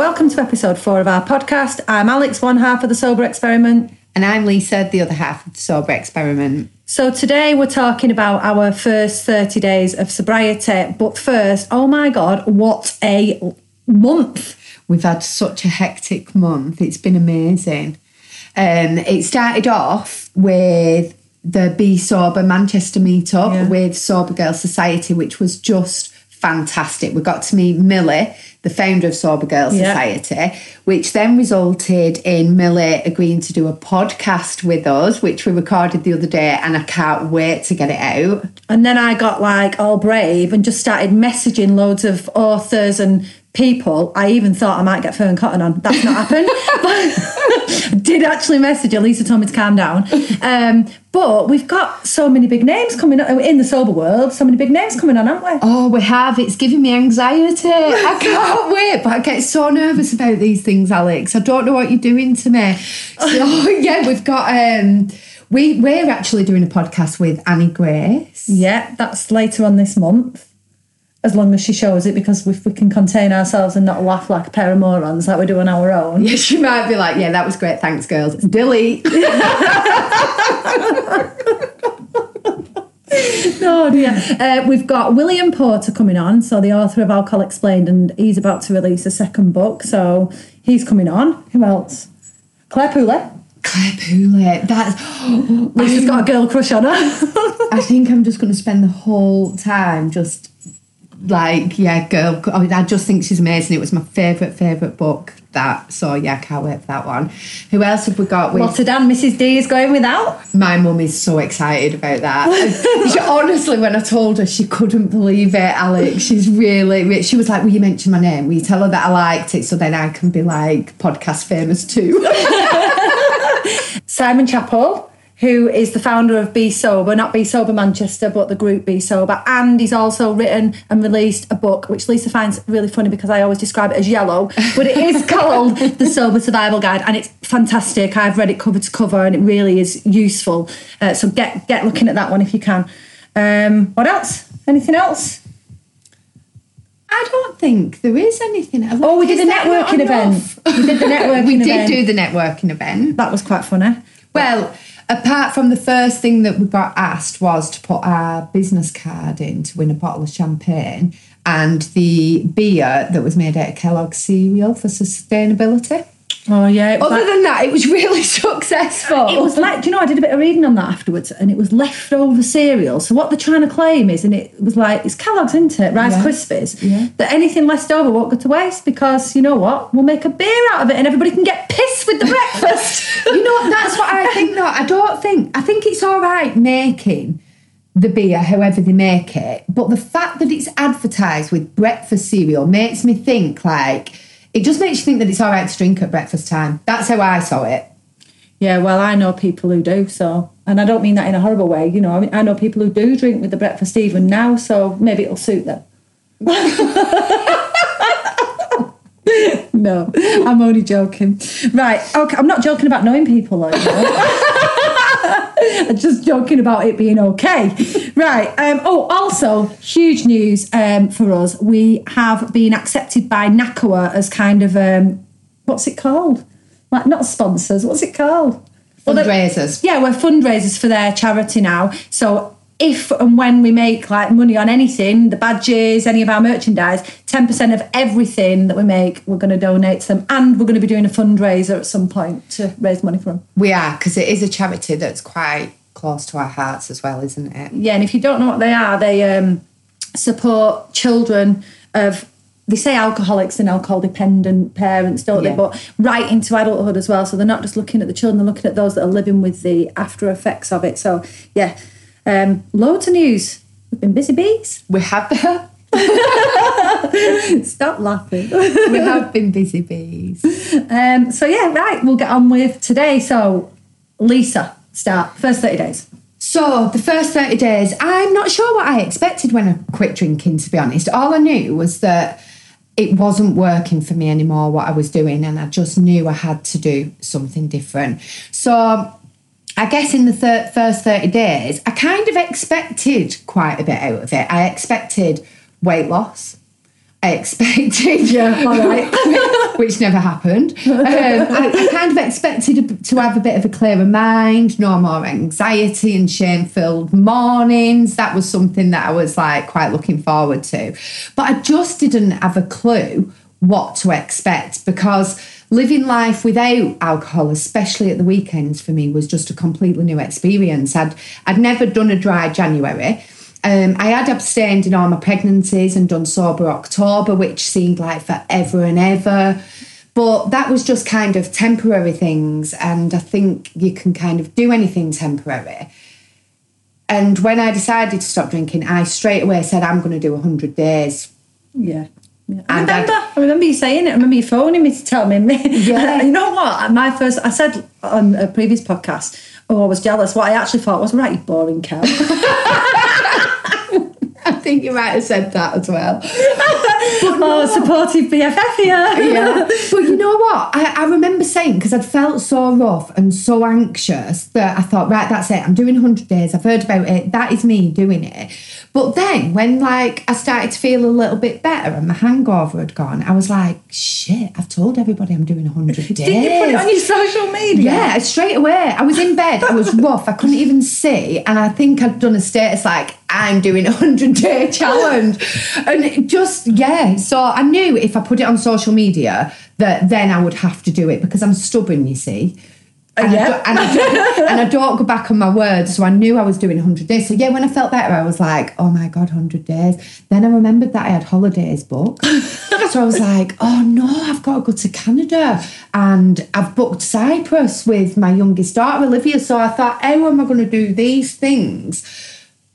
welcome to episode four of our podcast. I'm Alex, one half of the Sober Experiment. And I'm Lisa, the other half of the Sober Experiment. So today we're talking about our first 30 days of sobriety. But first, oh my God, what a month! We've had such a hectic month. It's been amazing. Um, it started off with the Bee Sober Manchester meetup Yeah. with Sober Girl Society, which was just fantastic. We got to meet Millie, the founder of Sober Girl Yeah. Society, which then resulted in Millie agreeing to do a podcast with us, which we recorded the other day, and I can't wait to get it out. And then I got like all brave and just started messaging loads of authors and people. I even thought I might get Fearne Cotton on. That's not happened. but I did actually message her. Lisa told me to calm down. Um, but we've got so many big names coming on in the sober world. So many big names coming on, haven't we? Oh, we have. It's giving me anxiety. I can't wait, but I get so nervous about these things, Alex. I don't know what you're doing to me. So yeah, we've got um we we're actually doing a podcast with Annie Grace. Yeah, that's later on this month. As long as she shows it, because if we can contain ourselves and not laugh like a pair of morons like we do on our own. Yeah, she might be like, yeah, that was great. Thanks, girls. Delete. Oh dear. Uh, we've got William Porter coming on, so the author of Alcohol Explained, and he's about to release a second book, so he's coming on. Who else? Clare Pooley. Clare Pooley. That's. Lisa's got a girl crush on her. I think I'm just going to spend the whole time just like, yeah, girl. I, mean, I just think she's amazing. It was my favourite, favourite book. That so yeah, I can't wait for that one. Who else have we got? With Lotta Dann, Mrs. D is going without. my mum is so excited about that. she, honestly, when I told her, she couldn't believe it. Alex, she's really. She was like, "Will you mention my name? Will you tell her that I liked it, so then I can be like podcast famous too?" Simon Chapple, who is the founder of Bee Sober, not Bee Sober Manchester, but the group Bee Sober. And he's also written and released a book, which Lisa finds really funny because I always describe it as yellow, but it is called The Sober Survival Guide, and it's fantastic. I've read it cover to cover, and it really is useful. Uh, so get get looking at that one if you can. Um, what else? Anything else? I don't think there is anything. else. Oh, we did Is a that networking event. We did the networking we did event. do the networking event. That was quite funny. Well, apart from the first thing that we got asked was to put our business card in to win a bottle of champagne and the beer that was made out of Kellogg's cereal for sustainability. Oh yeah. Other like- than that, it was really successful. It was like, do you know, I did a bit of reading on that afterwards, and it was leftover cereal. So what they're trying to claim is, and it was like, it's Kellogg's, isn't it? Rice Yeah. Krispies. Yeah. That anything left over won't go to waste because you know what? We'll make a beer out of it, and everybody can get pissed with the breakfast. you know, that's what I think. No, I don't think. I think it's all right making the beer however they make it, but the fact that it's advertised with breakfast cereal makes me think like it just makes you think that it's all right to drink at breakfast time. That's how I saw it. yeah, well, I know people who do so, and I don't mean that in a horrible way. You know, I mean, I know people who do drink with the breakfast even now, so maybe it'll suit them. no, I'm only joking. Right, okay, I'm not joking about knowing people though. you know. I'm just joking about it being okay. Right. Um, oh, also, huge news um, for us. We have been accepted by NACOA as kind of, um, what's it called? Like, not sponsors, what's it called? Well, Fundraisers. yeah, we're fundraisers for their charity now. So if and when we make like money on anything, the badges, any of our merchandise, 10% of everything that we make, we're going to donate to them. And we're going to be doing a fundraiser at some point to raise money for them. We are, because it is a charity that's quite close to our hearts as well, isn't it? Yeah, and if you don't know what they are, they um, support children of they say alcoholics and alcohol dependent parents, don't Yeah. they? But right into adulthood as well. So they're not just looking at the children, they're looking at those that are living with the after effects of it. So yeah, um, loads of news. We've been busy bees. We have Stop laughing. we have been busy bees. um, so yeah, right. We'll get on with today. So Lisa, start first thirty days. So the first 30 days, I'm not sure what I expected when I quit drinking, to be honest. All I knew was that it wasn't working for me anymore, what I was doing, and I just knew I had to do something different. So I guess in the thir- first 30 days, I kind of expected quite a bit out of it. I expected weight loss. I expected Yeah, all right. which never happened. Um, I, I kind of expected to have a bit of a clearer mind, no more anxiety and shame filled mornings. That was something that I was like quite looking forward to. But I just didn't have a clue what to expect because living life without alcohol, especially at the weekends for me, was just a completely new experience. I'd I'd never done a dry January. Um, I had abstained in all my pregnancies and done sober October, which seemed like forever and ever. But that was just kind of temporary things, and I think you can kind of do anything temporary. And when I decided to stop drinking, I straight away said, I'm going to do 100 days. Yeah. Yeah. I remember, I, I remember you saying it. I remember you phoning me to tell me. Yeah. you know what? My first, I said on a previous podcast, oh, I was jealous. What I actually thought was, right, boring cow. I think you might have said that as well. but no, oh, supportive BFF here. yeah. But you know what? I, I remember saying, because I'd felt so rough and so anxious that I thought, right, that's it. I'm doing 100 days. I've heard about it. That is me doing it. But then when like I started to feel a little bit better and the hangover had gone, I was like, shit, I've told everybody I'm doing 100 days. Did you put it on your social media? Yeah, straight away. I was in bed. I was rough. I couldn't even see. And I think I'd done a status like, I'm doing a 100 day challenge. and just, yeah. So I knew if I put it on social media that then I would have to do it because I'm stubborn, you see. And, yeah. I and, I don't, and I don't go back on my words. So I knew I was doing 100 days. So yeah, when I felt better, I was like, oh my God, 100 days. Then I remembered that I had holidays booked. so I was like, oh no, I've got to go to Canada. And I've booked Cyprus with my youngest daughter, Olivia. So I thought, how am I going to do these things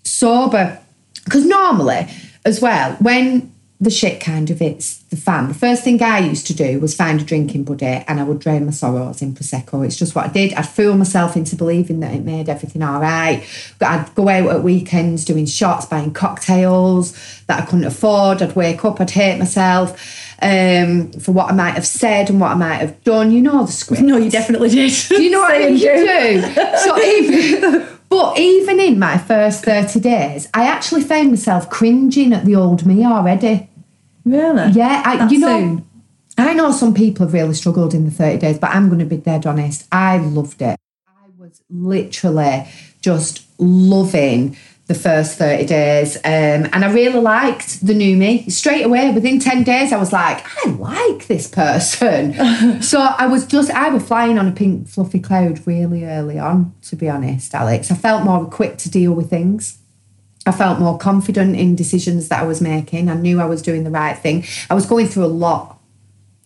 sober? Because normally, as well, when the shit kind of hits the fan. The first thing I used to do was find a drinking buddy and I would drain my sorrows in Prosecco. It's just what I did. I'd fool myself into believing that it made everything all right. But I'd go out at weekends doing shots, buying cocktails that I couldn't afford. I'd wake up, I'd hate myself um, for what I might have said and what I might have done. You know the script. No, you definitely did. Do you know what I mean? You do. So even... But even in my first 30 days, I actually found myself cringing at the old me already. Really? Yeah, I, you know, soon. I know some people have really struggled in the 30 days, but I'm going to be dead honest. I loved it. I was literally just loving the first 30 days. Um, and I really liked the new me. Straight away, within 10 days, I was like, I like this person. so I was just, I was flying on a pink fluffy cloud really early on, to be honest, Alex. I felt more equipped to deal with things. I felt more confident in decisions that I was making. I knew I was doing the right thing. I was going through a lot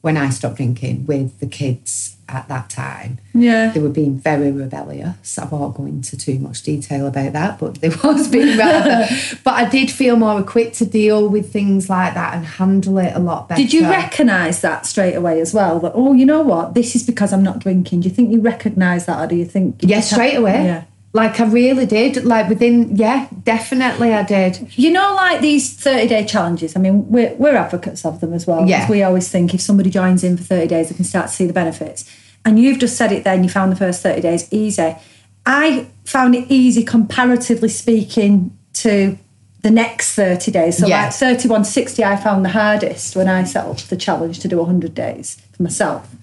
when I stopped drinking with the kids at that time. Yeah. They were being very rebellious. I won't go into too much detail about that, but they was being rather. but I did feel more equipped to deal with things like that and handle it a lot better. Did you recognise that straight away as well? That, oh, you know what? This is because I'm not drinking. Do you think you recognise that or do you think. Yeah, straight away. Yeah. Like I really did. Like within, yeah, definitely I did. You know, like these 30 day challenges, I mean, we're, we're advocates of them as well. Yeah. We always think if somebody joins in for 30 days, they can start to see the benefits. And you've just said it then, you found the first 30 days easy. I found it easy, comparatively speaking, to the next 30 days. So, yeah. like 31 60, I found the hardest when I set up the challenge to do 100 days for myself.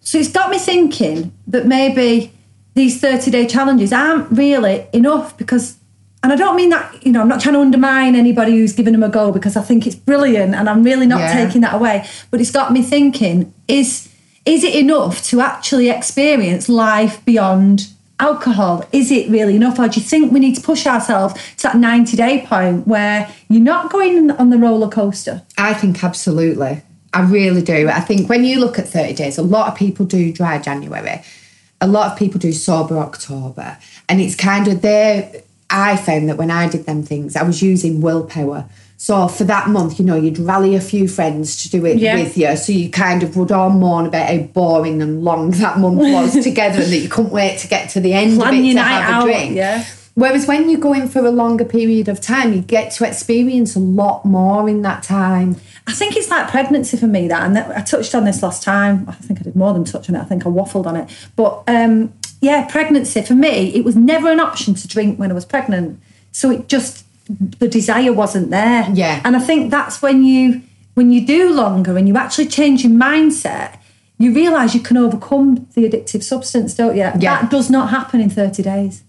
So, it's got me thinking that maybe these 30 day challenges aren't really enough because and I don't mean that, you know, I'm not trying to undermine anybody who's given them a go because I think it's brilliant and I'm really not yeah. taking that away. But it's got me thinking, is is it enough to actually experience life beyond alcohol? Is it really enough? Or do you think we need to push ourselves to that 90 day point where you're not going on the roller coaster? I think absolutely. I really do. I think when you look at 30 days, a lot of people do dry January a lot of people do sober October, and it's kind of there. I found that when I did them things, I was using willpower. So for that month, you know, you'd rally a few friends to do it yeah. with you. So you kind of would all mourn about how boring and long that month was together and that you couldn't wait to get to the end Plan of it to have a out, drink. Yeah. Whereas when you go in for a longer period of time, you get to experience a lot more in that time. I think it's like pregnancy for me that, and I touched on this last time. I think I did more than touch on it. I think I waffled on it, but um, yeah, pregnancy for me, it was never an option to drink when I was pregnant. So it just the desire wasn't there. Yeah, and I think that's when you when you do longer and you actually change your mindset, you realise you can overcome the addictive substance, don't you? Yeah. That does not happen in 30 days.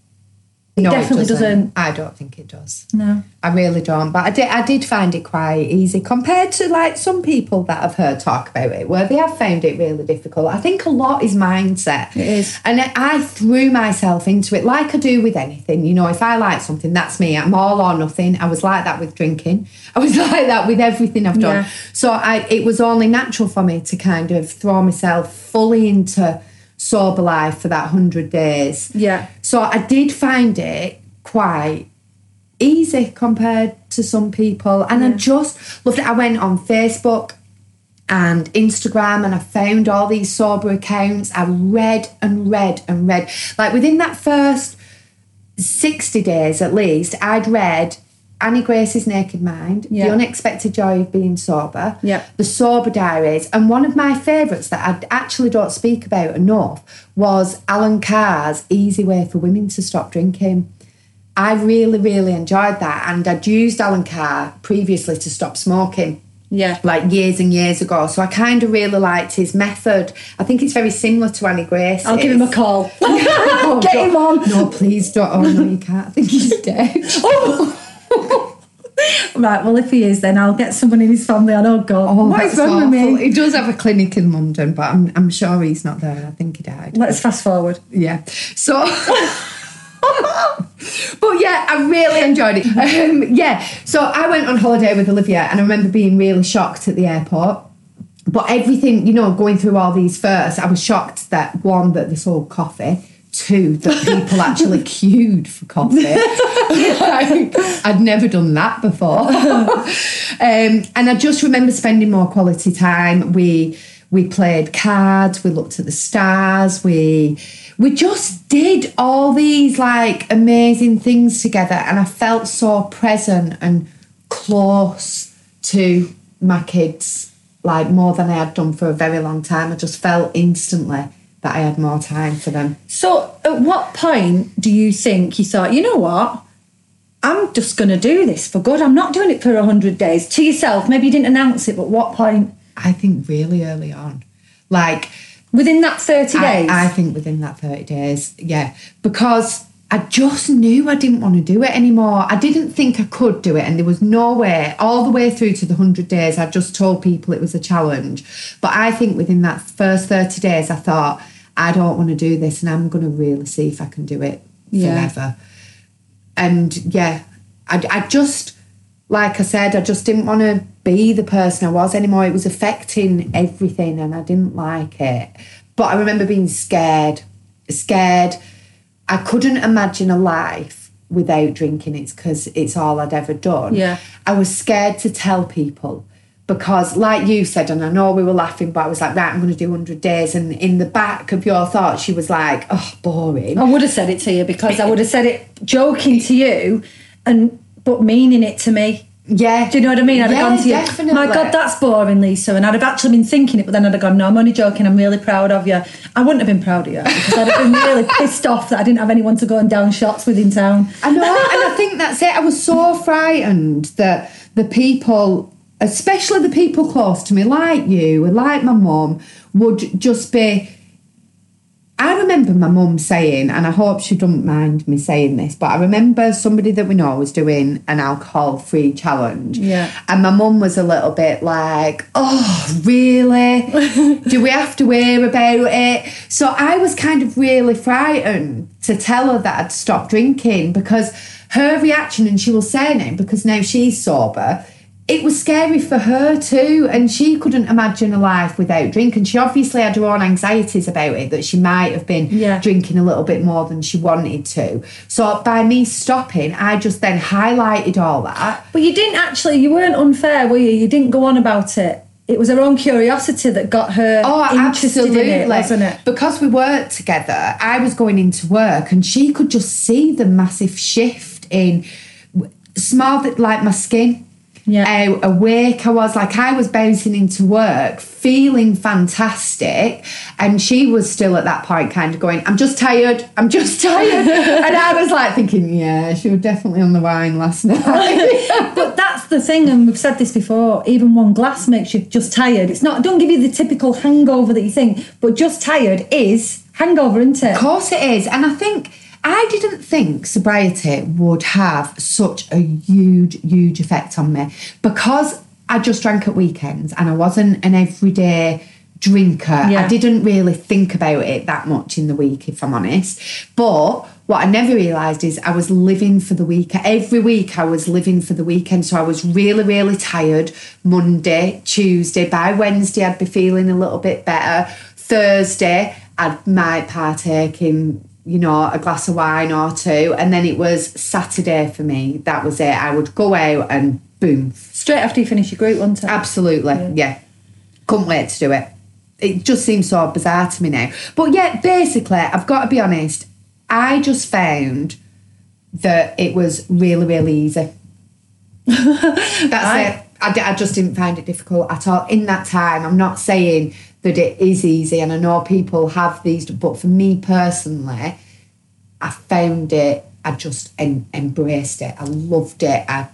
No, definitely it doesn't. I don't think it does. No. I really don't. But I did I did find it quite easy compared to like some people that I've heard talk about it where they have found it really difficult. I think a lot is mindset. It is. And I- I threw myself into it like I do with anything. You know, if I like something, that's me. I'm all or nothing. I was like that with drinking. I was like that with everything I've done. Yeah. So I it was only natural for me to kind of throw myself fully into sober life for that hundred days. Yeah. So I did find it quite easy compared to some people. And I just loved it. I went on Facebook and Instagram and I found all these sober accounts. I read and read and read. Like within that first 60 days at least, I'd read Annie Grace's Naked Mind, Yeah. The Unexpected Joy of Being Sober, Yeah. The Sober Diaries, and one of my favourites that I actually don't speak about enough was Allen Carr's Easy Way for Women to Stop Drinking. I really, really enjoyed that, and I'd used Allen Carr previously to stop smoking Yeah. like years and years ago. So I kind of really liked his method. I think it's very similar to Annie Grace. I'll give him a call. Oh, Get him on. No, please don't. Oh no, you can't. I think he's dead. Oh. Right, well, if he is, then I'll get someone in his family on. Oh, God. Oh, what is wrong with me? He does have a clinic in London, but I'm, I'm sure he's not there. I think he died. Let's fast forward. Yeah. So. but yeah, I really enjoyed it. Um, yeah. So I went on holiday with Olivia, and I remember being really shocked at the airport. But everything, you know, going through all these first, I was shocked that one that they sold coffee. Two, that people actually queued for coffee. Like, I'd never done that before. um, and I just remember spending more quality time. We we played cards, we looked at the stars, we we just did all these like amazing things together and I felt so present and close to my kids like more than I had done for a very long time. I just felt instantly that I had more time for them. So, at what point do you think you thought, you know what? I'm just going to do this for good. I'm not doing it for 100 days. To yourself, maybe you didn't announce it, but what point? I think really early on. Like Within that 30 days? I, I think within that 30 days, yeah. Because I just knew I didn't want to do it anymore. I didn't think I could do it, and there was no way. All the way through to the 100 days, I just told people it was a challenge. But I think within that first 30 days, I thought, I don't want to do this, and I'm going to really see if I can do it Yeah. forever. And yeah, I, I just, like I said, I just didn't want to be the person I was anymore. It was affecting everything and I didn't like it. But I remember being scared, scared. I couldn't imagine a life without drinking. It's because it's all I'd ever done. Yeah. I was scared to tell people because, like you said, and I know we were laughing, but I was like, right, I'm going to do 100 days. And in the back of your thoughts, she was like, oh, boring. I would have said it to you because I would have said it joking to you and but meaning it to me. Yeah. Do you know what I mean? I'd Yeah, have gone to you, definitely. my God, that's boring, Lisa. And I'd have actually been thinking it, but then I'd have gone, no, I'm only joking. I'm really proud of you. I wouldn't have been proud of you because I'd have been really pissed off that I didn't have anyone to go and down shots with in town. I know, and I think that's it. I was so frightened that the people, especially the people close to me, like you and like my mum, would just be. I remember my mum saying, and I hope she doesn't mind me saying this, but I remember somebody that we know was doing an alcohol free challenge. Yeah. And my mum was a little bit like, oh, really? Do we have to worry about it? So I was kind of really frightened to tell her that I'd stopped drinking because her reaction, and she will say now because now she's sober, it was scary for her too. And she couldn't imagine a life without drink. And she obviously had her own anxieties about it that she might have been Yeah. drinking a little bit more than she wanted to. So by me stopping, I just then highlighted all that. But you didn't actually, you weren't unfair, were you? You didn't go on about it. It was her own curiosity that got her Oh, interested absolutely. in it, wasn't it? Because we worked together, I was going into work and she could just see the massive shift in small, like my skin. Yeah. How awake I was. Like I was bouncing into work, feeling fantastic. And she was still at that point kind of going, I'm just tired. I'm just tired. and I was like thinking, yeah, she was definitely on the wine last night. But that's that's the thing, and we've said this before. Even one glass makes you just tired. It's not. Don't give you the typical hangover that you think, but just tired is hangover, isn't it? Of course it is. And I think I didn't think sobriety would have such a huge, huge effect on me because I just drank at weekends and I wasn't an everyday drinker. Yeah. I didn't really think about it that much in the week, if I'm honest. But what I never realised is I was living for the week. Every week I was living for the weekend. So I was really, really tired Monday, Tuesday. By Wednesday, I'd be feeling a little bit better. Thursday, I might partake in, you know, a glass of wine or two. And then it was Saturday for me. That was it. I would go out and boom. Straight after you finish your group, wasn't it? Absolutely. Yeah. Couldn't wait to do it. It just seems so bizarre to me now. But yeah, basically, I've got to be honest, I just found that it was really, really easy. That's Right. it. I just didn't find it difficult at all in that time. I'm not saying that it is easy, and I know people have these, but for me personally, I found it. I just embraced it. I loved it. I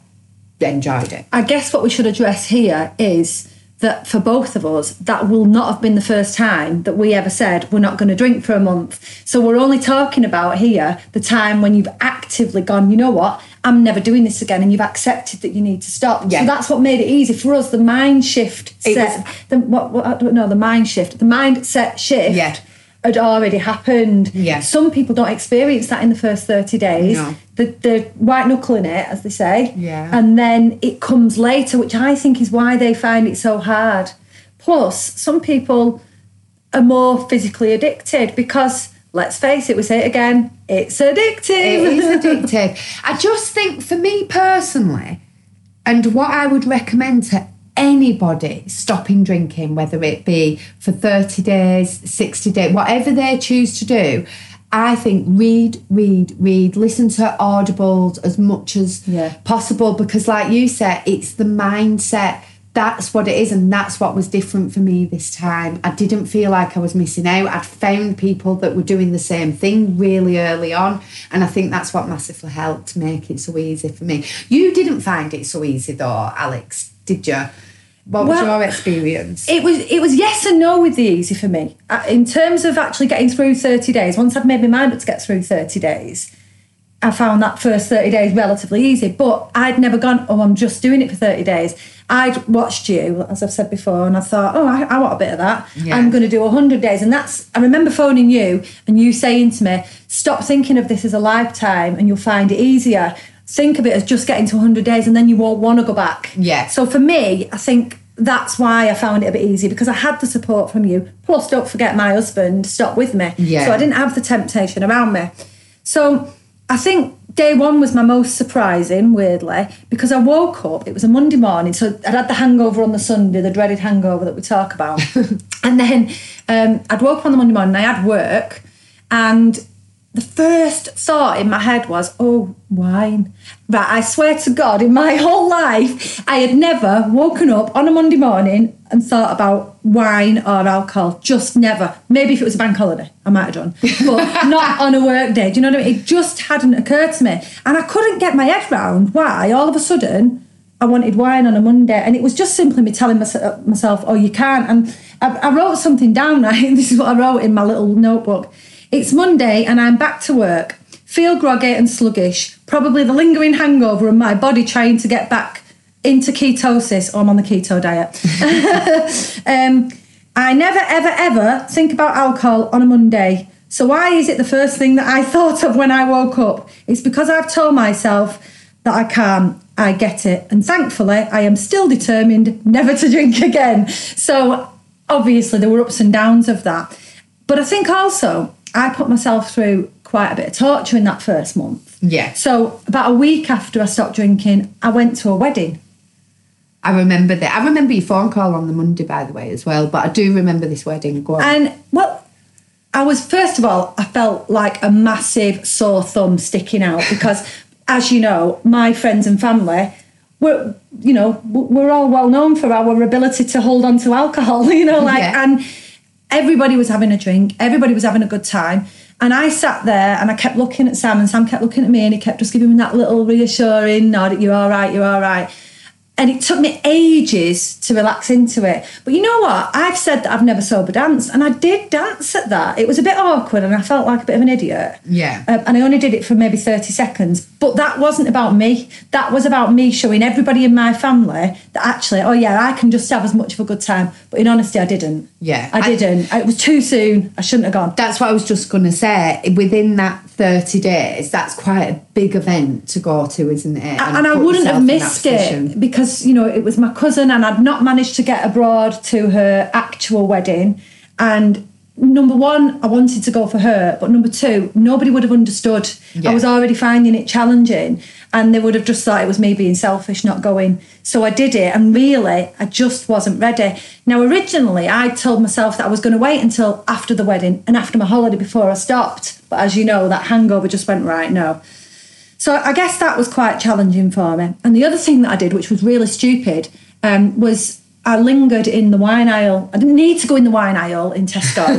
enjoyed it. I guess what we should address here is that for both of us, that will not have been the first time that we ever said we're not going to drink for a month. So we're only talking about here the time when you've actively gone, you know what, I'm never doing this again, and you've accepted that you need to stop. Yeah. So that's what made it easy for us. The mind shift It set, the, what, what, I don't know, the mind shift, the mindset shift. Yeah. Had already happened. Yeah. Some people don't experience that in the first 30 days. No. The, the white knuckling it, as they say. Yeah. And then it comes later, which I think is why they find it so hard. Plus, some people are more physically addicted because, let's face it, we say it again, it's addictive. It is addictive. I just think for me personally, and what I would recommend to anybody stopping drinking, whether it be for 30 days, 60 days, whatever they choose to do, I think read, read, read, listen to audibles as much as Yeah. possible because, like you said, it's the mindset. That's what it is, and that's what was different for me this time. I didn't feel like I was missing out. I'd found people that were doing the same thing really early on, and I think that's what massively helped make it so easy for me. You didn't find it so easy though, Alex, did you? What was Well, your experience? It was it was yes and no with the easy for me. Uh, In terms of actually getting through 30 days, once I'd made my mind up to get through 30 days, I found that first 30 days relatively easy. But I'd never gone, oh, I'm just doing it for 30 days. I'd watched you, as I've said before, and I thought, oh, I, I want a bit of that. Yeah. I'm going to do 100 days. And that's, I remember phoning you and you saying to me, stop thinking of this as a lifetime and you'll find it easier. Think of it as just getting to 100 days and then you won't want to go back. Yeah. So for me, I think that's why I found it a bit easy because I had the support from you. Plus, don't forget my husband stopped with me. Yeah. So I didn't have the temptation around me. So I think day one was my most surprising, weirdly, because I woke up, it was a Monday morning, so I'd had the hangover on the Sunday, the dreaded hangover that we talk about. and then um, I'd woke up on the Monday morning, I had work, and the first thought in my head was, oh, wine. But I swear to God, in my whole life, I had never woken up on a Monday morning and thought about wine or alcohol. Just never. Maybe if it was a bank holiday, I might have done, but not on a work day. Do you know what I mean? It just hadn't occurred to me. And I couldn't get my head round why all of a sudden I wanted wine on a Monday. And it was just simply me telling uh, myself, oh, you can't. And I, I wrote something down, right? This is what I wrote in my little notebook. It's Monday and I'm back to work. Feel groggy and sluggish. Probably the lingering hangover and my body trying to get back into ketosis. Or I'm on the keto diet. um, I never, ever, ever think about alcohol on a Monday. So why is it the first thing that I thought of when I woke up? It's because I've told myself that I can't. I get it. And thankfully, I am still determined never to drink again. So obviously, there were ups and downs of that. But I think also I put myself through quite a bit of torture in that first month. Yeah. So about a week after I stopped drinking, I went to a wedding. I remember that. I remember your phone call on the Monday, by the way, as well. But I do remember this wedding. Go on. And well, I was first of all, I felt like a massive sore thumb sticking out because, as you know, my friends and family were, you know, we're all well known for our ability to hold on to alcohol. You know, like Yeah. and everybody was having a drink, everybody was having a good time. And I sat there and I kept looking at Sam, and Sam kept looking at me, and he kept just giving me that little reassuring nod, you're all right, you're all right. And it took me ages to relax into it. But you know what? I've said that I've never sober danced, and I did dance at that. It was a bit awkward, and I felt like a bit of an idiot. Yeah. Um, and I only did it for maybe 30 seconds. But that wasn't about me. That was about me showing everybody in my family that actually, oh yeah, I can just have as much of a good time. But in honesty, I didn't. Yeah. I I- didn't. It was too soon. I shouldn't have gone. That's what I was just going to say. Within that 30 days, that's quite a big event to go to, isn't it? and I wouldn't have yourself in that missed it because you know it was my cousin and I'd not managed to get abroad to her actual wedding and number one I wanted to go for her but number two nobody would have understood Yeah. I was already finding it challenging and they would have just thought it was me being selfish not going so I did it and really I just wasn't ready now originally I told myself that I was going to wait until after the wedding and after my holiday before I stopped but as you know that hangover just went right now. so I guess that was quite challenging for me. And the other thing that I did, which was really stupid, um, was I lingered in the wine aisle. I didn't need to go in the wine aisle in Tesco,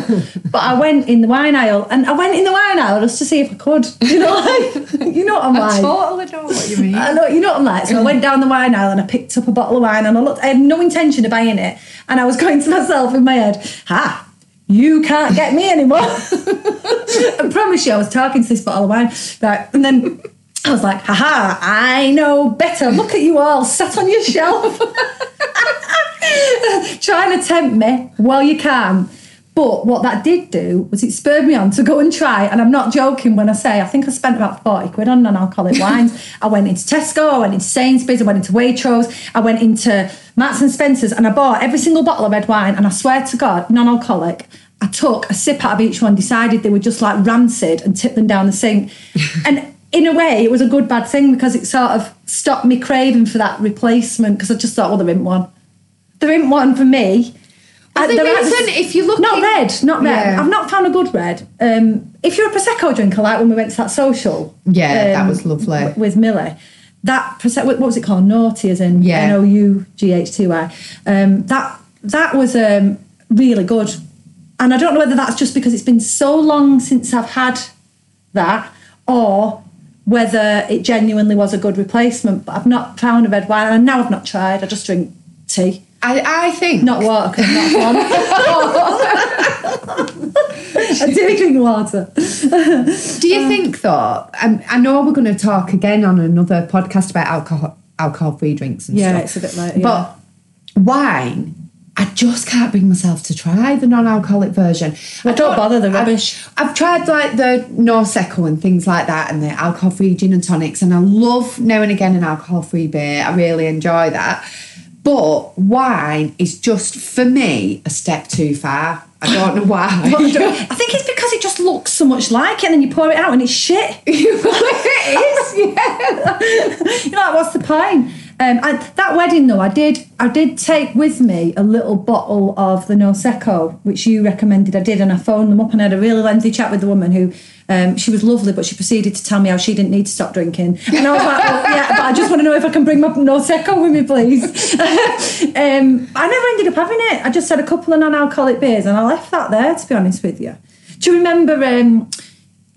but I went in the wine aisle, and I went in the wine aisle just to see if I could. You know, like, you know what I'm I totally don't know what you mean. I know, you know what I'm like. So I went down the wine aisle and I picked up a bottle of wine and I looked. I had no intention of buying it, and I was going to myself in my head, "Ha, you can't get me anymore." I promise you, I was talking to this bottle of wine, right? And then I was like, "Haha, I know better. Look at you all sat on your shelf, trying to tempt me. Well, you can." But what that did do was it spurred me on to go and try. And I'm not joking when I say I think I spent about 40 quid on non-alcoholic wines. I went into Tesco, I went into Sainsbury's, I went into Waitrose, I went into Marks and Spencer's and I bought every single bottle of red wine. And I swear to God, non-alcoholic, I took a sip out of each one, decided they were just like rancid and tipped them down the sink. and in a way, it was a good bad thing because it sort of stopped me craving for that replacement because I just thought, well, there isn't one. There isn't one for me. Uh, the there reason, if you look not red, not red. Yeah. I've not found a good red. Um, if you're a prosecco drinker, like when we went to that social, Yeah, that um, was lovely. w- with Millie. That prosecco, what was it called? Noughty, as in Yeah. N O U G H T Y. Um, that that was um, really good, and I don't know whether that's just because it's been so long since I've had that, or whether it genuinely was a good replacement. But I've not found a red wine, and now I've not tried. I just drink tea, I, I think not water, because I'm not one. I do drink water. Do you think though? Um, I know we're going to talk again on another podcast about alcohol, alcohol-free drinks and Yeah, stuff. it's a bit like yeah. But wine, I just can't bring myself to try the non-alcoholic version. Well, I don't bother, they're rubbish. I've, I've tried like the Nosecco and things like that, and the alcohol-free gin and tonics, and I love now and again an alcohol-free beer. I really enjoy that. But wine is just for me a step too far. I don't know why. I I think it's because it just looks so much like it, and then you pour it out and it's shit. it is, yeah. You're like, what's the point? Um, and that wedding though, I did, I did take with me a little bottle of the Nosecco, which you recommended. I did, and I phoned them up and had a really lengthy chat with the woman who, um, she was lovely, but she proceeded to tell me how she didn't need to stop drinking. And I was like, well, yeah, but I just want to know if I can bring my Nosecco with me, please. um, I never ended up having it. I just had a couple of non-alcoholic beers, and I left that there. To be honest with you, do you remember? Um,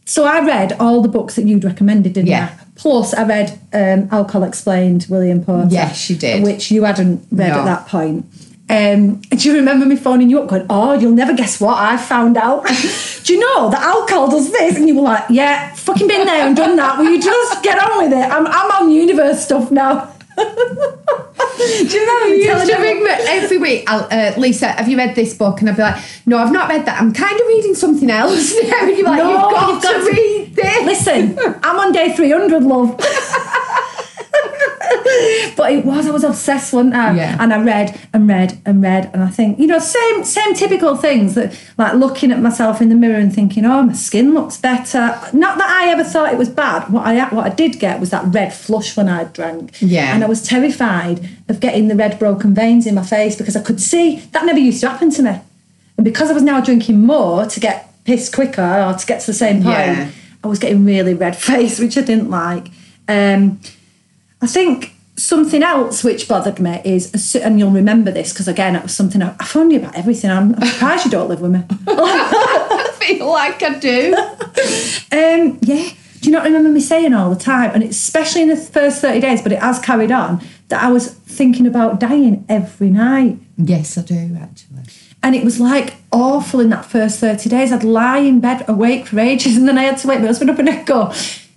so I read all the books that you'd recommended, didn't Yeah. I? Plus, I read um, Alcohol Explained, William Porter. Yes, you did. Which you hadn't read No. at that point. Um, do you remember me phoning you up going, Oh, you'll never guess what I found out? do you know that alcohol does this? And you were like, Yeah, fucking been there and done that. Will you just get on with it? I'm, I'm on universe stuff now. Do you remember You telling used to ring me every week. Uh, Lisa, have you read this book? And I'd be like, No, I've not read that. I'm kind of reading something else now. And you're like, No, You've got, you've got to, to- read this. Listen, I'm on day 300, love. but it was, I was obsessed, wasn't I? Yeah. And I read and read and read, and I think, you know, same same typical things that, like looking at myself in the mirror and thinking, oh, my skin looks better. Not that I ever thought it was bad. What I what I did get was that red flush when I drank. Yeah. And I was terrified of getting the red broken veins in my face because I could see that never used to happen to me. And because I was now drinking more to get pissed quicker or to get to the same point, Yeah. I was getting really red face, which I didn't like. Um, I think something else which bothered me is, and you'll remember this because again, it was something I, I phoned you about everything. I'm, I'm surprised you don't live with me. I feel like I do. Um, yeah. Do you not remember me saying all the time? And especially in the first 30 days, but it has carried on that I was thinking about dying every night. Yes, I do actually. And it was like awful in that first 30 days. I'd lie in bed awake for ages and then I had to wake my husband up and I'd go,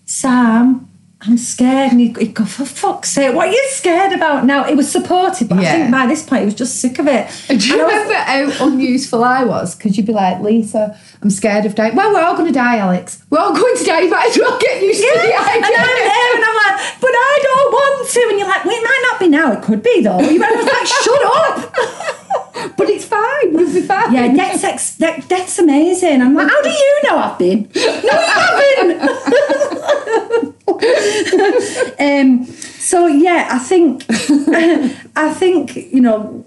Sam, I'm scared. And he'd, he'd go, for fuck's sake, what are you scared about now? It was supportive, but I think by this point he was just sick of it. Do you And I was- remember how unuseful I was? Because you'd be like, Lisa, I'm scared of dying. Well, we're all going to die, Alex. We're all going to die. You might as well get used to the and I'm idea. there and I'm like, but I don't want to. And you're like, well, it might not be now. It could be though. You was like, shut up. but it's fine. You'll be fine. Yeah, death's, ex- amazing. I'm like, how do you know I've been? No, you haven't. um, so yeah, I think, I think you know,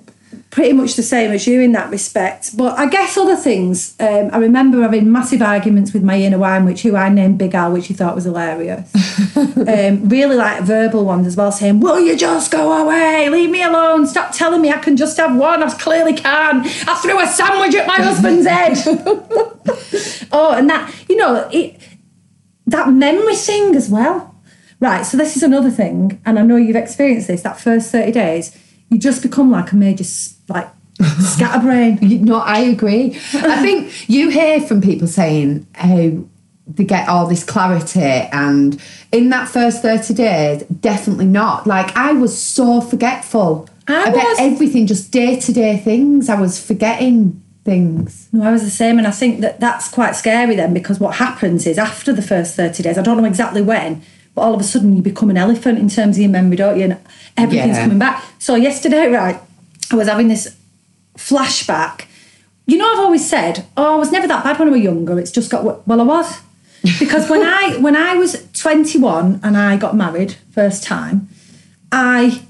pretty much the same as you in that respect. But I guess other things. Um, I remember having massive arguments with my inner wine, which who I named Big Al, which he thought was hilarious. um, really like verbal ones as well, saying, "Will you just go away? Leave me alone. Stop telling me I can just have one. I clearly can. I threw a sandwich at my husband's head." oh, and that you know it, that memory thing as well. Right. So this is another thing, and I know you've experienced this. That first thirty days, you just become like a major like scatterbrain. No, I agree. I think you hear from people saying how they get all this clarity, and in that first 30 days, definitely not. Like, I was so forgetful. I was. everything, just day to day things, I was forgetting things. No, I was the same, and I think that that's quite scary then because what happens is after the first 30 days, I don't know exactly when, but all of a sudden you become an elephant in terms of your memory, don't you? And everything's Yeah. coming back. So, yesterday, right, I was having this flashback. You know, I've always said, oh, I was never that bad when I was younger. It's just got, wo-" well, I was. Because when I when I was 21 and I got married first time, I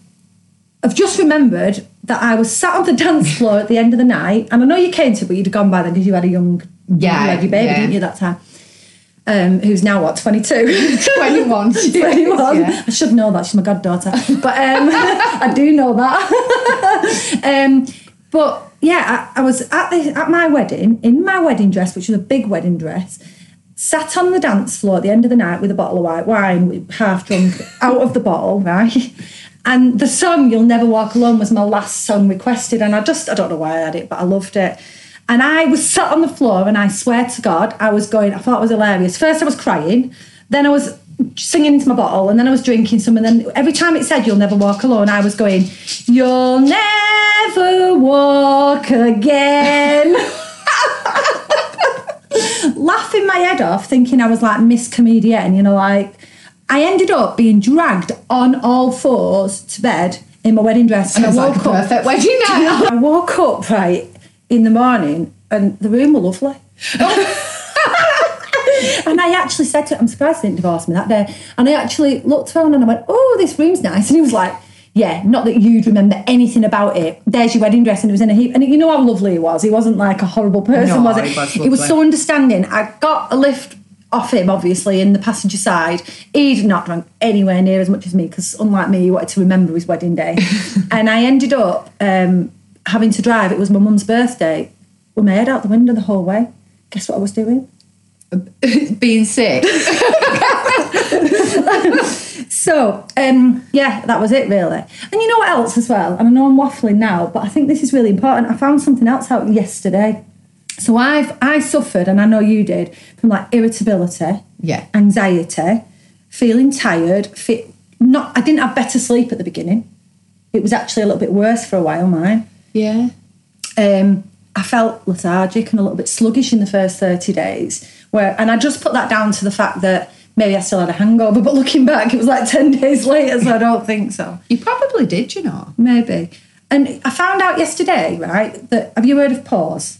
I've just remembered that I was sat on the dance floor at the end of the night, and I know you came to, but you'd have gone by then because you had a young, Yeah, baby, yeah. didn't you, that time? Um, who's now what, 22? 21. 21. Yeah. I should know that, she's my goddaughter. But um, I do know that. um, but yeah, I, I was at, the, at my wedding, in my wedding dress, which was a big wedding dress, sat on the dance floor at the end of the night with a bottle of white wine, half drunk, out of the bottle, right? And the song "You'll Never Walk Alone" was my last song requested, and I just I don't know why I had it, but I loved it. And I was sat on the floor, and I swear to God, I was going. I thought it was hilarious. First, I was crying, then I was singing into my bottle, and then I was drinking some. And then every time it said "You'll never walk alone," I was going, "You'll never walk again." laughing my head off, thinking I was like Miss Comedian, you know, like I ended up being dragged on all fours to bed in my wedding dress. And Sounds I like woke a up. perfect wedding night. I woke up right in the morning and the room were lovely. and I actually said to him, I'm surprised he didn't divorce me that day. And I actually looked around and I went, Oh, this room's nice. And he was like, Yeah, not that you'd remember anything about it. There's your wedding dress, and it was in a heap. And you know how lovely he was. He wasn't like a horrible person, No, was he it? was he was so understanding. I got a lift off him, obviously, in the passenger side. He'd not drunk anywhere near as much as me because, unlike me, he wanted to remember his wedding day. and I ended up um, having to drive. It was my mum's birthday. With my head out the window the whole way. Guess what I was doing? Being sick. So, um, yeah, that was it really. And you know what else as well? And I know I'm waffling now, but I think this is really important. I found something else out yesterday. So I've I suffered, and I know you did, from like irritability, Yeah. anxiety, feeling tired. Fit, not I didn't have better sleep at the beginning. It was actually a little bit worse for a while. Mine. Yeah. um, I felt lethargic and a little bit sluggish in the first 30 days. Where, and I just put that down to the fact that maybe I still had a hangover, but looking back, it was like 10 days later, so I don't think so. You probably did, you know. Maybe. And I found out yesterday, right, that have you heard of PAWS?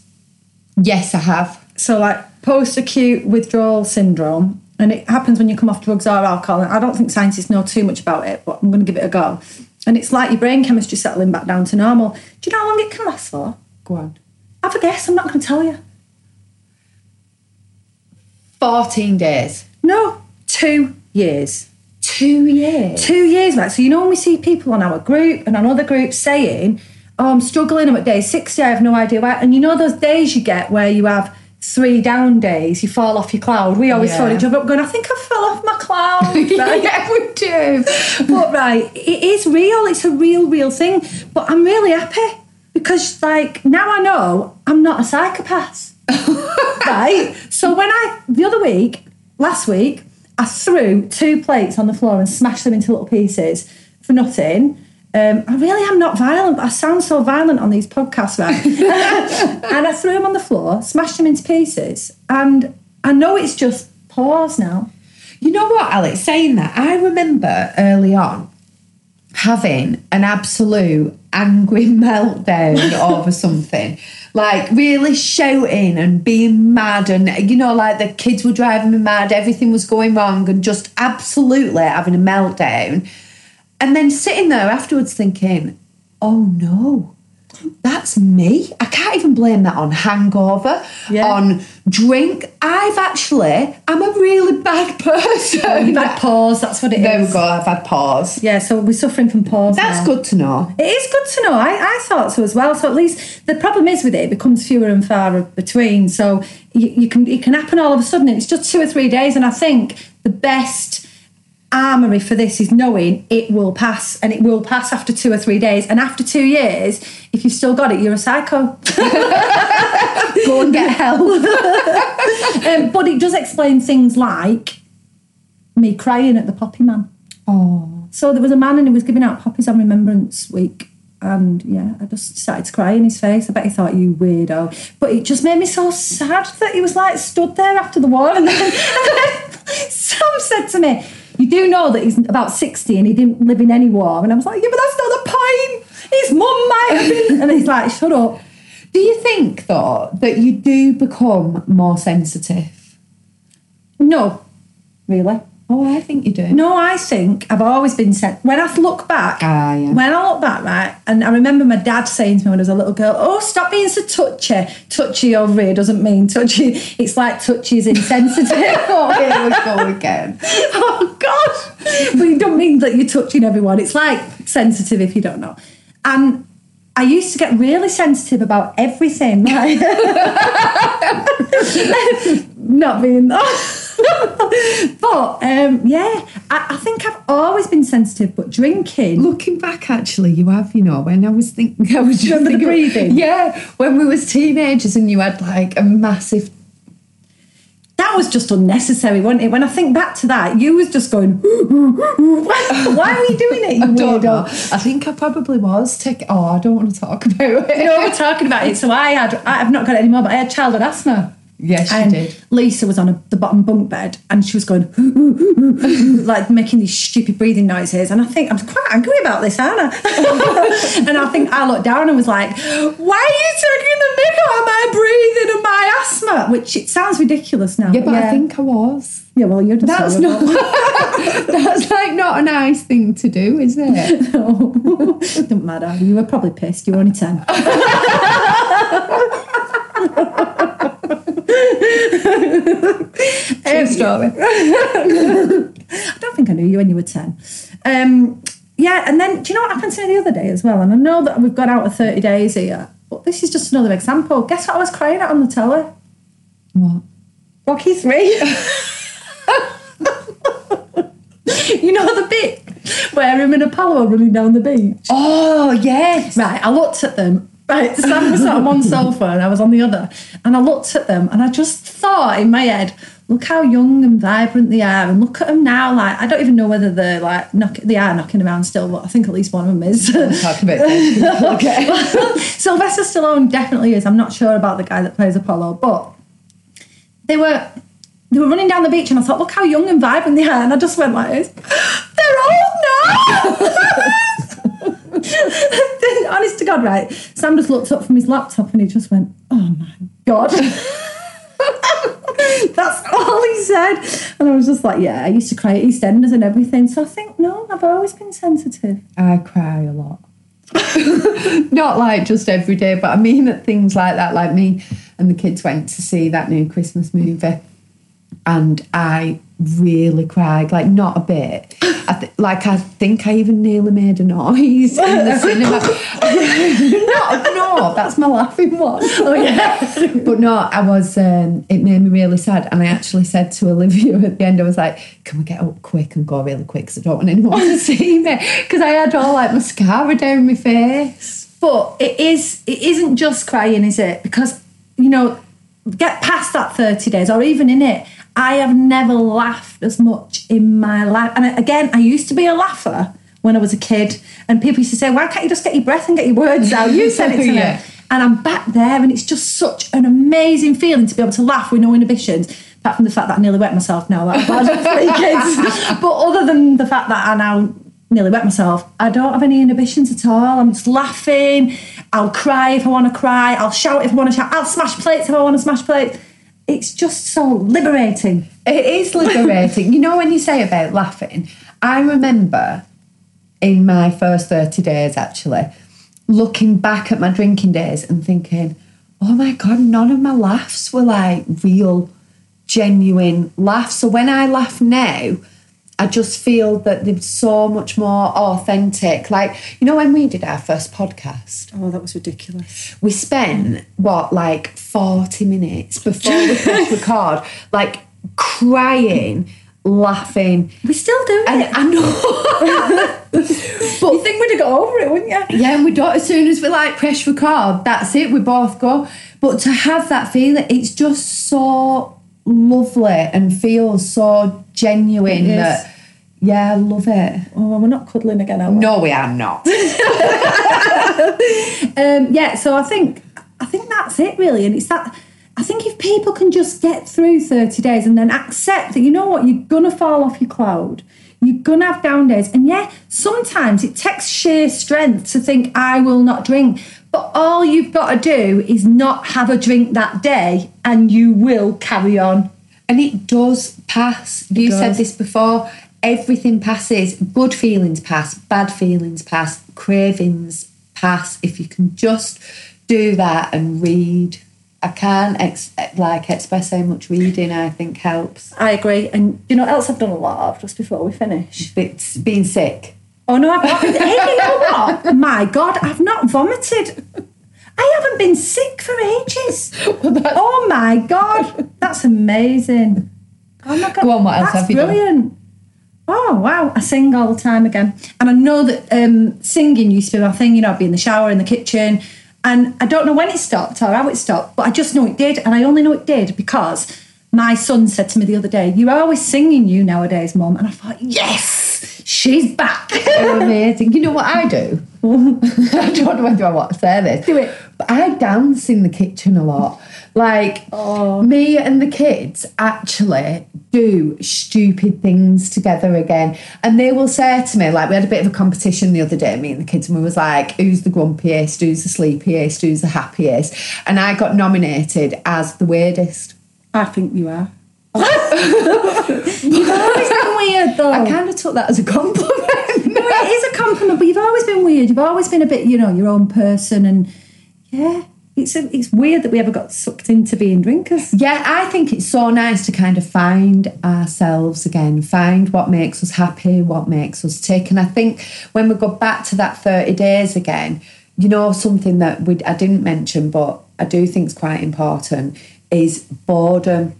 Yes, I have. So, like post acute withdrawal syndrome, and it happens when you come off drugs or alcohol. And I don't think scientists know too much about it, but I'm going to give it a go. And it's like your brain chemistry settling back down to normal. Do you know how long it can last for? Go on. Have a guess, I'm not going to tell you. 14 days. No, two years. Two years. Two years, right? So you know when we see people on our group and on other groups saying, "Oh, I'm struggling. I'm at day 60. I have no idea why." And you know those days you get where you have three down days, you fall off your cloud. We always Yeah. phone each other up going, I think I fell off my cloud. Right? yeah, we do. but right, it is real. It's a real, real thing. But I'm really happy because, like, now I know I'm not a psychopath. right? So when I, the other week, last week, I threw two plates on the floor and smashed them into little pieces for nothing. Um, I really am not violent, but I sound so violent on these podcasts, right? and I threw him on the floor, smashed him into pieces, and I know it's just PAWS now. You know what, Alex? Saying that, I remember early on having an absolute angry meltdown over something. Like really shouting and being mad, and you know, like the kids were driving me mad, everything was going wrong, and just absolutely having a meltdown. And then sitting there afterwards thinking, oh no, that's me. I can't even blame that on hangover, Yeah. on drink. I've actually, I'm a really bad person. You've had PAWS, that's what it is. There we go, I've had PAWS. Yeah, so we're suffering from PAWS. That's now. good to know. It is good to know. I, I thought so as well. So at least the problem is with it, it becomes fewer and far between. So you, you can it can happen all of a sudden. It's just two or three days, and I think the best armory for this is knowing it will pass, and it will pass after two or three days. And after two years, if you've still got it, you're a psycho. Go and get help. um, but it does explain things like me crying at the Poppy Man. oh, So there was a man and he was giving out poppies on Remembrance Week. And yeah, I just started to cry in his face. I bet he thought, you weirdo. But it just made me so sad that he was like stood there after the war. And then, and then Sam said to me, You do know that he's about 60 and he didn't live in any war. And I was like, Yeah, but that's not the point. His mum might have been. And he's like, Shut up. do you think though that you do become more sensitive? No, really. Oh, I think you do. No, I think I've always been sent. When I look back, Ah, yeah. when I look back, right, and I remember my dad saying to me when I was a little girl, "Oh, stop being so touchy. Touchy over here doesn't mean touchy. It's like touchy is insensitive." oh, here we go again. oh God! But it don't mean that you're touching everyone. It's like sensitive if you don't know. And I used to get really sensitive about everything, right? Not being but um, yeah, I, I think I've always been sensitive. But drinking, Looking back, actually, you have, you know, when I was thinking, I was just thinking, breathing? Yeah, when we was teenagers and you had like a massive. that was just unnecessary, wasn't it? When I think back to that, you was just going. Why were you doing it? You I don't know. I think I probably was. Take. Oh, I don't want to talk about it. You know, we're talking about it. So I had, I've not got it anymore, but I had childhood asthma. Yes, and did. Lisa was on a, the bottom bunk bed and she was going like making these stupid breathing noises. And I think I'm quite angry about this, aren't I? and I think I looked down and was like, "Why are you taking the mick out of my breathing and my asthma?" Which it sounds ridiculous now. Yeah, but I think I was. yeah, well, you're just That's not. that's like not a nice thing to do, is it? No, don't matter. You were probably pissed. You were only ten. True story. I don't think I knew you when you were 10. Um, yeah, and then do you know what happened to me the other day as well? And I know that we've gone out of 30 days here, but this is just another example. Guess what I was crying at on the telly? What? Rocky 3. you know the bit where him and Apollo are running down the beach? Oh yes. Right, I looked at them. Right, Sam was on one sofa and I was on the other. And I looked at them and I just thought in my head, look how young and vibrant they are. And look at them now. Like, I don't even know whether they're like, knock, they are knocking around still, but I think at least one of them is. Talk about this. okay. Sylvester Stallone definitely is. I'm not sure about the guy that plays Apollo, but they were they were running down the beach, and I thought, look how young and vibrant they are, and I just went like this. They're old now. Honest to God, right? Sam just looked up from his laptop and he just went, "Oh my God." That's all he said. And I was just like, yeah, I used to cry at EastEnders and everything. So I think, no, I've always been sensitive. I cry a lot. Not like just every day, but I mean at things like that. Like me and the kids went to see that new Christmas movie, and I really cried, like not a bit. I th- like I think I even nearly made a noise in the cinema. no, no, that's my laughing one. Oh yeah. But no, I was. Um, it made me really sad, and I actually said to Olivia at the end, I was like, "Can we get up quick and go really quick? Because I don't want anyone to see me." Because I had all like mascara down my face. But it is it isn't just crying, is it? Because you know, get past that 30 days or even in it, I have never laughed as much in my life. And again, I used to be a laugher when I was a kid, and people used to say, Why can't you just get your breath and get your words out? You said it to Yeah. me. And I'm back there, and it's just such an amazing feeling to be able to laugh with no inhibitions. Apart from the fact that I nearly wet myself now that I've had three kids. But other than the fact that I now nearly wet myself, I don't have any inhibitions at all. I'm just laughing. I'll cry if I want to cry. I'll shout if I want to shout. I'll smash plates if I want to smash plates. It's just so liberating. It is liberating. you know, when you say about laughing, I remember in my first 30 days actually looking back at my drinking days and thinking, oh my God, none of my laughs were like real, genuine laughs. So when I laugh now, I just feel that they're so much more authentic. Like, you know, when we did our first podcast, Oh, that was ridiculous. we spent what like 40 minutes before we pressed record like crying laughing We still do and it. i know But you think we'd have got over it, wouldn't you? yeah and we don't as soon as we like press record that's it we both go but to have that feeling it's just so lovely and feels so genuine It is. that yeah i love it Oh, we're not cuddling again, are we? no we are not Um, yeah, so I think I think that's it really, and it's that. I think if people can just get through 30 days and then accept that you know what you're gonna fall off your cloud, you're gonna have down days, and yeah, sometimes it takes sheer strength to think I will not drink. But all you've got to do is not have a drink that day, and you will carry on. And it does pass. you does. said this before. Everything passes. Good feelings pass. Bad feelings pass. Cravings pass. If you can just do that and read. I can't ex- like express how much reading I think helps. I agree, and you know what else I've done a lot of just before we finish. It's being sick. Oh no, I've not. hey, you know what? My God, I've not vomited. I haven't been sick for ages. oh my God, that's amazing. Oh my God, Go on, what else that's have you done? Oh wow, I sing all the time again, and I know that um, singing used to be my thing. You know, I'd be in the shower, in the kitchen, and I don't know when it stopped or how it stopped, but I just know it did, and I only know it did because my son said to me the other day, "You're always singing, you nowadays, Mum," and I thought, "Yes, she's back." Amazing. You know what I do? I don't know whether I want to say this. Do it. But I dance in the kitchen a lot. Like Oh. me and the kids actually do stupid things together again. And they will say to me, like we had a bit of a competition the other day, me and the kids, and we was like, who's the grumpiest, who's the sleepiest, who's the happiest? And I got nominated as the weirdest. I think you are. You've always been weird, though. I kind of took that as a compliment. No, it is a compliment, but you've always been weird. You've always been a bit, you know, your own person, and yeah, it's a, it's weird that we ever got sucked into being drinkers. Yeah, I think it's so nice to kind of find ourselves again, find what makes us happy, what makes us tick. And I think when we go back to that 30 days again, you know, something that we, I didn't mention, but I do think is quite important is boredom.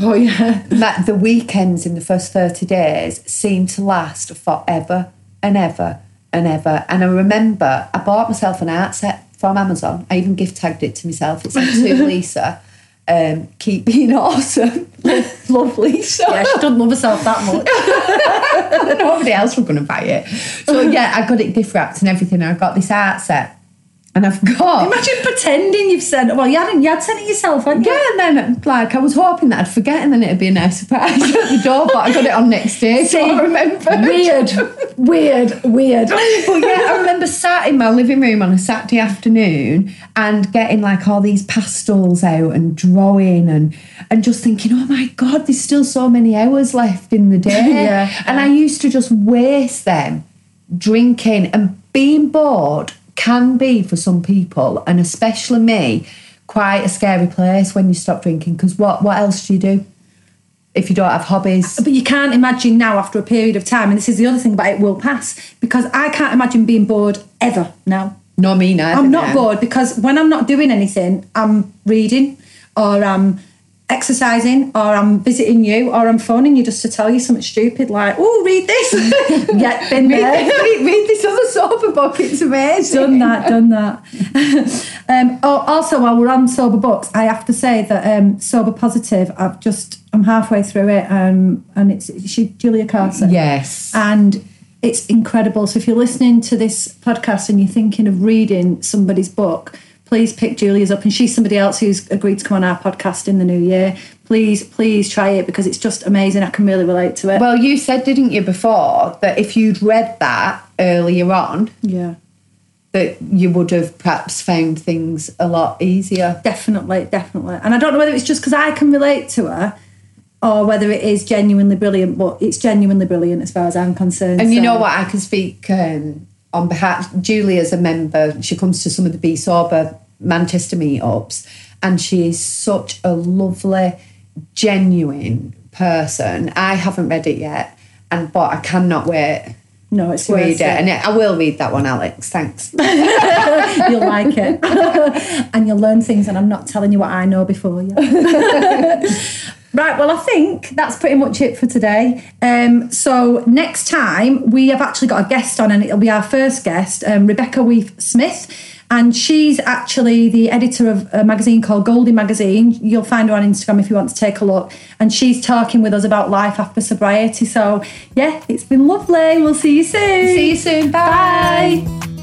Oh yeah, Like the weekends in the first 30 days seem to last forever and ever and ever. And I remember I bought myself an art set from Amazon. I even gift tagged it to myself. It said to Lisa, um, keep being awesome. Love Lisa. yeah, she doesn't love herself that much. Nobody else was going to buy it. So yeah, I got it gift wrapped and everything. And I got this art set. And I've got Imagine pretending you've sent. Well, you hadn't. You had sent it yourself, hadn't you? Yeah, and then like I was hoping that I'd forget and then it'd be a nice surprise at the door, but I got it on next day, so I remember. Weird, weird, weird. But yeah, I remember sat in my living room on a Saturday afternoon and getting like all these pastels out and drawing and and just thinking, oh my god, there's still so many hours left in the day. Yeah. And I used to just waste them drinking and being bored can be for some people and especially me quite a scary place when you stop drinking because what what else do you do? if you don't have hobbies. But you can't imagine now after a period of time, and this is the other thing about it will pass, because I can't imagine being bored ever now. No, me neither. I'm not no. bored because when I'm not doing anything, I'm reading or I'm exercising or I'm visiting you or I'm phoning you just to tell you something stupid like, oh, read this. yeah, been there. read, read this other sober book. It's amazing. done that, done that. um, oh, also, while we're on sober books, I have to say that um, sober positive. I've just I'm halfway through it, um, and it's she Julia Carson. Yes. and it's incredible. So if you're listening to this podcast and you're thinking of reading somebody's book, please pick Julia's up, and she's somebody else who's agreed to come on our podcast in the new year. Please, please try it because it's just amazing. I can really relate to it. Well, you said, didn't you, before that if you'd read that earlier on, yeah. that you would have perhaps found things a lot easier. Definitely, definitely. And I don't know whether it's just because I can relate to her or whether it is genuinely brilliant, but it's genuinely brilliant as far as I'm concerned. And you so- know what? I can speak um, on behalf. Julia's a member. She comes to some of the Bee Sober Manchester meetups, and she is such a lovely, genuine person. I haven't read it yet, and but I cannot wait No, it's to read it. And I will read that one, Alex. Thanks. You'll like it. and you'll learn things, and I'm not telling you what I know before you. Right, well, I think that's pretty much it for today. Um, so next time we have actually got a guest on, and it'll be our first guest, um, Rebecca Weef Smith, and she's actually the editor of a magazine called Goldie Magazine. You'll find her on Instagram if you want to take a look, and she's talking with us about life after sobriety. So yeah, it's been lovely. We'll see you soon. See you soon. Bye. Bye.